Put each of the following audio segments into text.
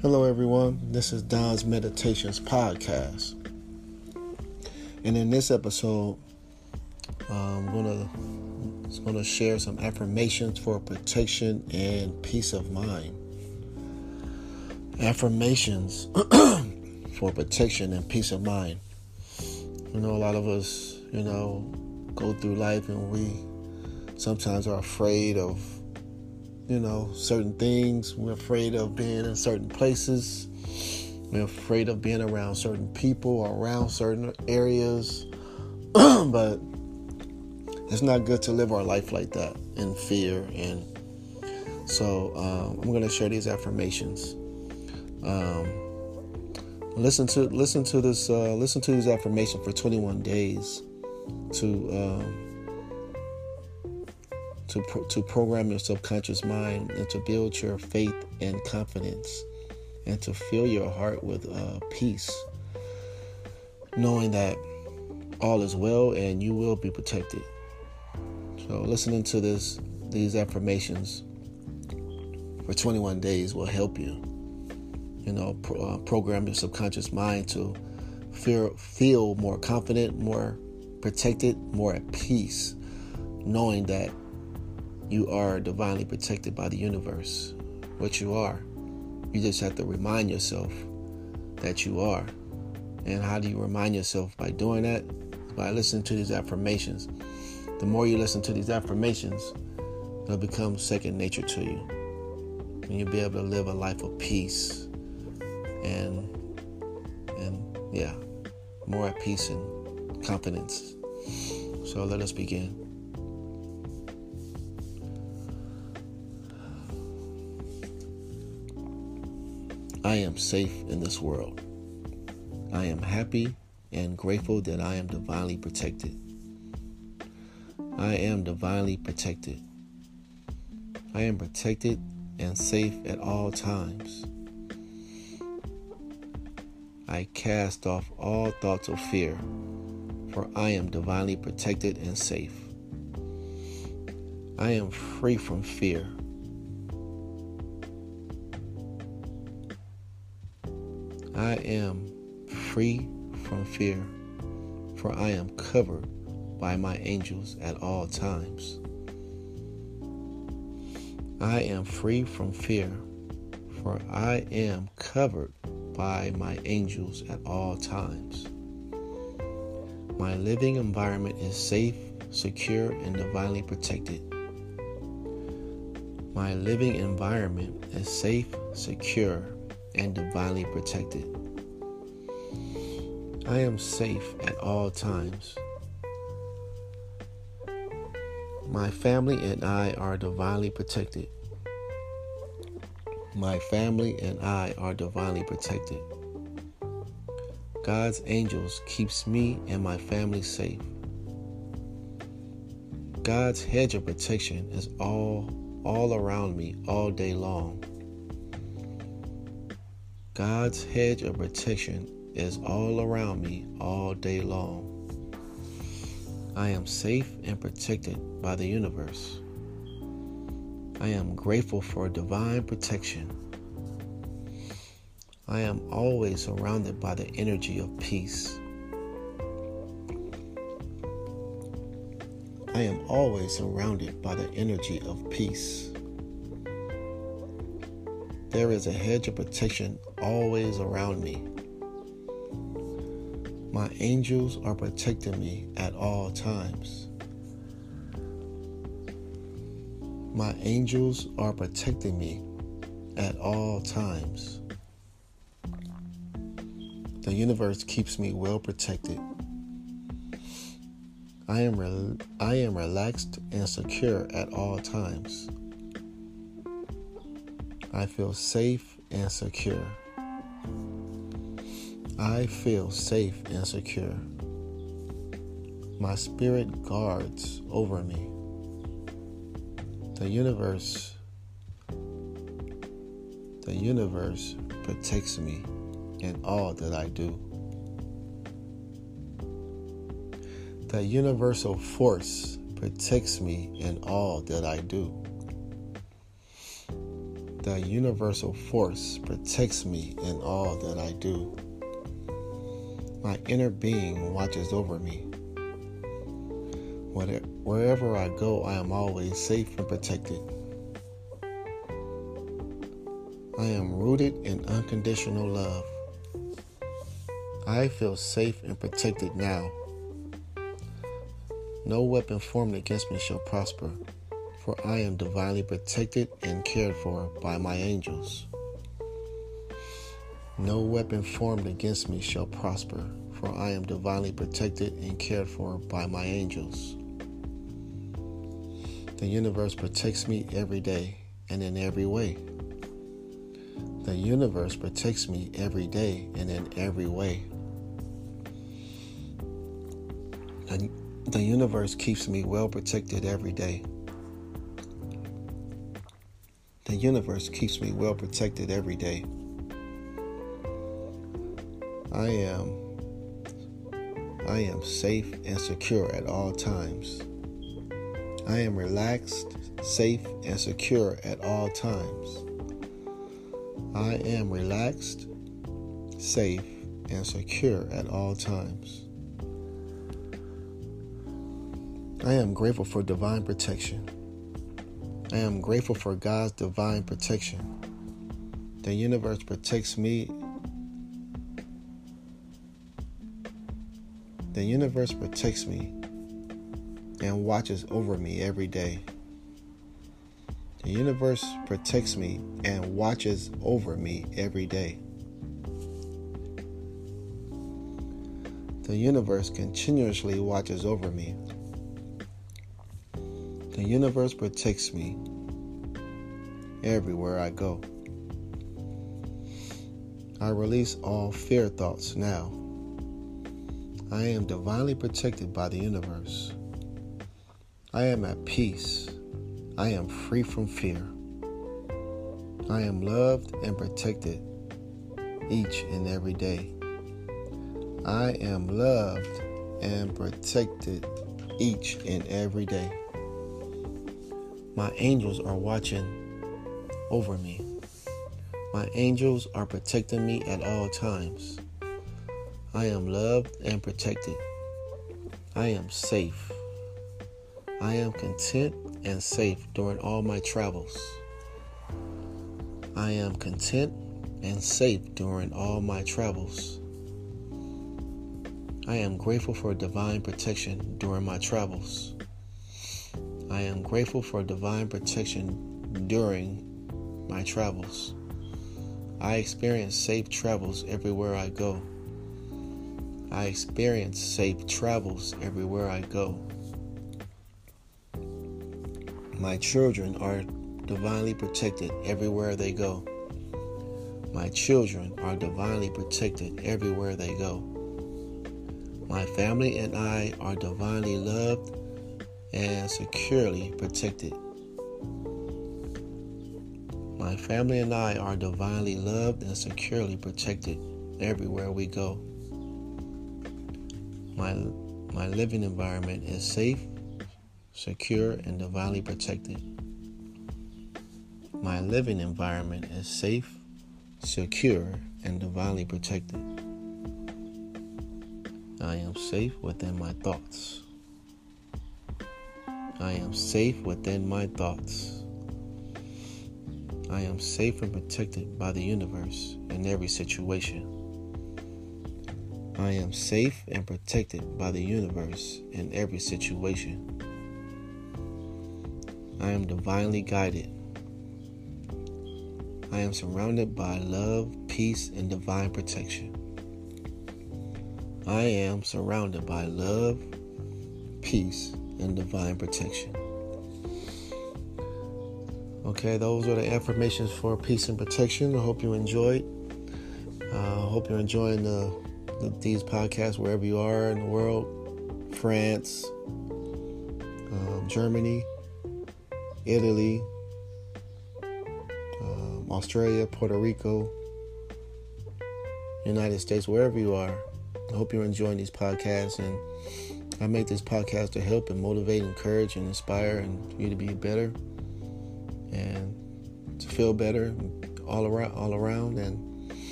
Hello, everyone. This is Don's Meditations Podcast. And in this episode, um, I'm gonna gonna share some affirmations for protection and peace of mind. Affirmations for protection and peace of mind. You know, a lot of us, you know, go through life and we sometimes are afraid of you know, certain things. We're afraid of being in certain places. We're afraid of being around certain people around certain areas. but it's not good to live our life like that in fear. And so um, I'm going to share these affirmations. Um, listen to listen to this uh, listen to these affirmations for 21 days to. Um, to, pro- to program your subconscious mind and to build your faith and confidence and to fill your heart with uh, peace, knowing that all is well and you will be protected. So, listening to this, these affirmations for 21 days will help you. You know, pro- uh, program your subconscious mind to feel feel more confident, more protected, more at peace, knowing that you are divinely protected by the universe, what you are. You just have to remind yourself that you are. And how do you remind yourself? By doing that, by listening to these affirmations. The more you listen to these affirmations, they'll become second nature to you. And you'll be able to live a life of peace and and yeah, more at peace and confidence. So let us begin. I am safe in this world. I am happy and grateful that I am divinely protected. I am divinely protected. I am protected and safe at all times. I cast off all thoughts of fear, for I am divinely protected and safe. I am free from fear I am free from fear, for I am covered by my angels at all times. I am free from fear, for I am covered by my angels at all times. My living environment is safe, secure, and divinely protected. My living environment is safe, secure, and divinely protected. I am safe at all times. My family and I are divinely protected. My family and I are divinely protected. God's angels keeps me and my family safe. God's hedge of protection is all all around me all day long. God's hedge of protection is all around me all day long. I am safe and protected by the universe. I am grateful for divine protection. I am always surrounded by the energy of peace. I am always surrounded by the energy of peace. There is a hedge of protection always around me. My angels are protecting me at all times. My angels are protecting me at all times. The universe keeps me well protected. I am, re- I am relaxed and secure at all times. I feel safe and secure. I feel safe and secure. My spirit guards over me. The universe the universe protects me in all that I do. The universal force protects me in all that I do. The universal force protects me in all that I do. My inner being watches over me. Wherever I go, I am always safe and protected. I am rooted in unconditional love. I feel safe and protected now. No weapon formed against me shall prosper, for I am divinely protected and cared for by my angels. No weapon formed against me shall prosper, for I am divinely protected and cared for by my angels. The universe protects me every day and in every way. The universe protects me every day and in every way. The, the universe keeps me well protected every day. The universe keeps me well protected every day. I am I am safe and secure at all times. I am relaxed, safe, and secure at all times. I am relaxed, safe, and secure at all times. I am grateful for divine protection. I am grateful for God's divine protection. The universe protects me. The universe protects me and watches over me every day. The universe protects me and watches over me every day. The universe continuously watches over me. The universe protects me everywhere I go. I release all fear thoughts now. I am divinely protected by the universe. I am at peace. I am free from fear. I am loved and protected each and every day. I am loved and protected each and every day. My angels are watching over me. My angels are protecting me at all times. I am loved and protected. I am safe. I am content and safe during all my travels. I am content and safe during all my travels. I am grateful for divine protection during my travels. I am grateful for divine protection during my travels. I experience safe travels everywhere I go. I experience safe travels everywhere I go. My children are divinely protected everywhere they go. My children are divinely protected everywhere they go. My family and I are divinely loved and securely protected. My family and I are divinely loved and securely protected everywhere we go. My, my living environment is safe secure, and divinely protected. My living environment is safe, secure, and divinely protected. I am safe within my thoughts. I am safe within my thoughts. I am safe and protected by the universe in every situation. I am safe and protected by the universe in every situation. I am divinely guided. I am surrounded by love, peace, and divine protection. I am surrounded by love, peace, and divine protection. Okay, those are the affirmations for peace and protection. I hope you enjoyed. I uh, hope you're enjoying the, the, these podcasts wherever you are in the world France, um, Germany, Italy, um, Australia, Puerto Rico, United States, wherever you are. I hope you're enjoying these podcasts. And I make this podcast to help and motivate, encourage, and inspire and you to be better. And to feel better all around all around and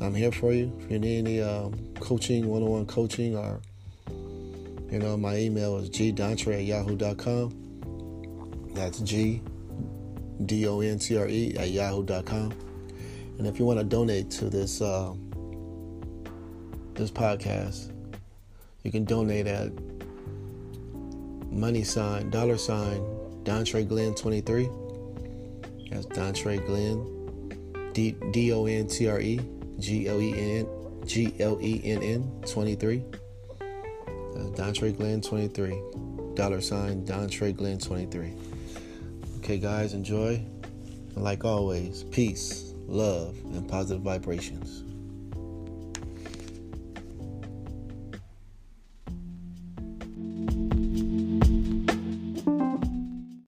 I'm here for you. If you need any um, coaching, one on one coaching, or, you know, my email is gdontre at yahoo.com. That's G D O N T R E at yahoo.com. And if you want to donate to this uh, this podcast, you can donate at money sign dollar sign Dontre Glenn 23. That's Dontre Glenn D D O N T R E G L E N G L E N N 23. Uh, Dontre Glenn 23. Dollar sign Dontre Glenn 23. Okay, guys, enjoy. And like always, peace, love, and positive vibrations.